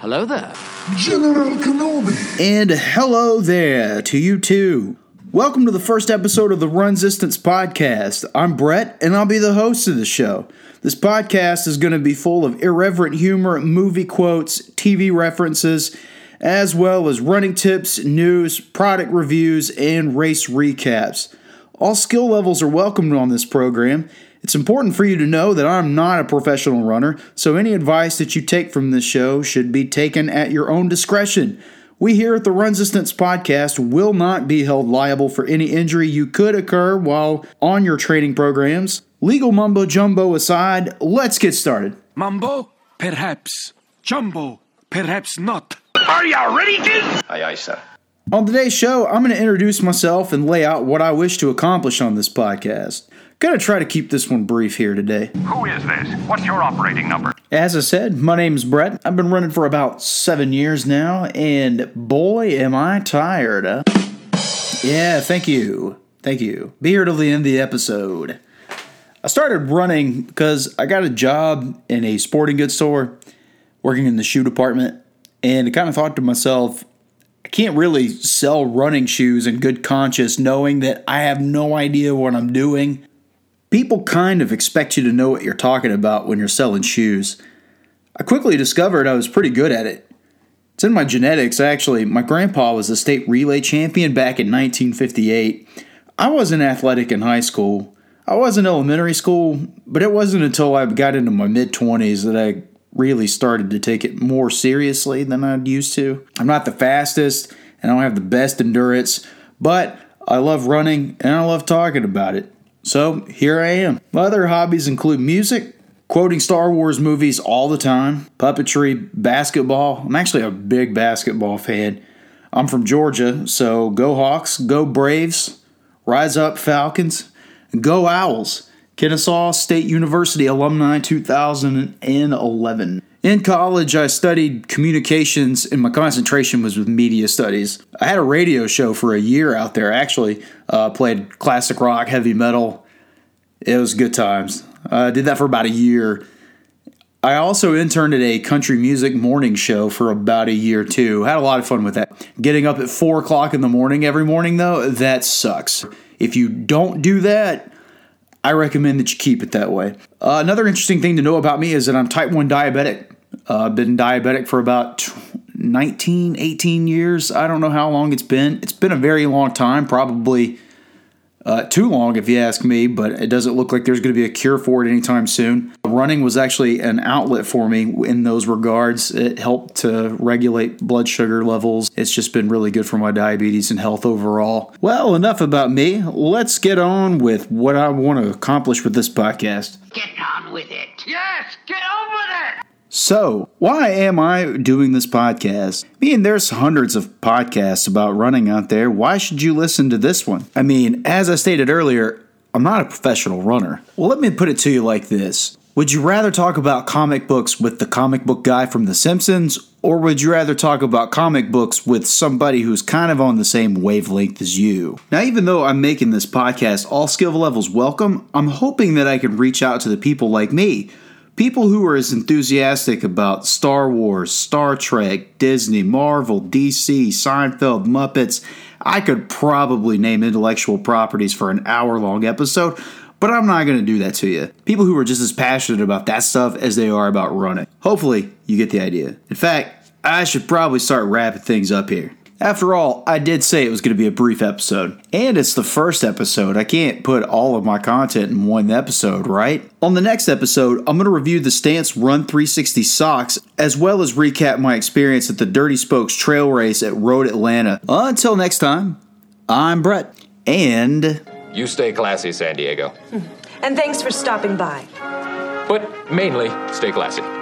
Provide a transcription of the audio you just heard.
Hello there. General Kenobi. And hello there to you too. Welcome to the first episode of the Runsistance podcast. I'm Brett, and I'll be the host of the show. This podcast is going to be full of irreverent humor, movie quotes, TV references, as well as running tips, news, product reviews, and race recaps. All skill levels are welcomed on this program. It's important for you to know that I'm not a professional runner, so any advice that you take from this show should be taken at your own discretion. We here at the Runsistance Podcast will not be held liable for any injury you could occur while on your training programs. Legal mumbo jumbo aside, let's get started. Mumbo? Perhaps. Jumbo? Perhaps not. Are you ready, kid? Aye, aye, sir. On today's show, I'm going to introduce myself and lay out what I wish to accomplish on this podcast. Gonna try to keep this one brief here today. Who is this? What's your operating number? As I said, my name's Brett. I've been running for about seven years now, and boy, am I tired. Huh? Yeah, thank you. Thank you. Be here till the end of the episode. I started running because I got a job in a sporting goods store, working in the shoe department, and I kind of thought to myself, I can't really sell running shoes in good conscience knowing that I have no idea what I'm doing. People kind of expect you to know what you're talking about when you're selling shoes. I quickly discovered I was pretty good at it. It's in my genetics, actually. My grandpa was a state relay champion back in 1958. I wasn't athletic in high school. I was in elementary school, but it wasn't until I got into my mid 20s that I really started to take it more seriously than I'd used to. I'm not the fastest, and I don't have the best endurance, but I love running and I love talking about it. So here I am. My other hobbies include music, quoting Star Wars movies all the time, puppetry, basketball. I'm actually a big basketball fan. I'm from Georgia, so go Hawks, go Braves, rise up Falcons, go Owls. Kennesaw State University alumni 2011. In college, I studied communications, and my concentration was with media studies. I had a radio show for a year out there, actually. Uh, played classic rock, heavy metal. It was good times. I uh, did that for about a year. I also interned at a country music morning show for about a year too. Had a lot of fun with that. Getting up at 4 o'clock in the morning every morning, though, that sucks. If you don't do that, I recommend that you keep it that way. Uh, another interesting thing to know about me is that I'm type 1 diabetic. Uh, I've been diabetic for about 19, 18 years. I don't know how long it's been. It's been a very long time, probably uh, too long if you ask me, but it doesn't look like there's going to be a cure for it anytime soon. Running was actually an outlet for me in those regards. It helped to regulate blood sugar levels. It's just been really good for my diabetes and health overall. Well, enough about me. Let's get on with what I want to accomplish with this podcast. Get on with it. Yes, get on with it! So, why am I doing this podcast? I mean, there's hundreds of podcasts about running out there. Why should you listen to this one? I mean, as I stated earlier, I'm not a professional runner. Well, let me put it to you like this Would you rather talk about comic books with the comic book guy from The Simpsons, or would you rather talk about comic books with somebody who's kind of on the same wavelength as you? Now, even though I'm making this podcast all skill levels welcome, I'm hoping that I can reach out to the people like me People who are as enthusiastic about Star Wars, Star Trek, Disney, Marvel, DC, Seinfeld, Muppets, I could probably name intellectual properties for an hour long episode, but I'm not going to do that to you. People who are just as passionate about that stuff as they are about running. Hopefully, you get the idea. In fact, I should probably start wrapping things up here. After all, I did say it was going to be a brief episode. And it's the first episode. I can't put all of my content in one episode, right? On the next episode, I'm going to review the Stance Run 360 socks, as well as recap my experience at the Dirty Spokes Trail Race at Road Atlanta. Until next time, I'm Brett. And. You stay classy, San Diego. Hmm. And thanks for stopping by. But mainly, stay classy.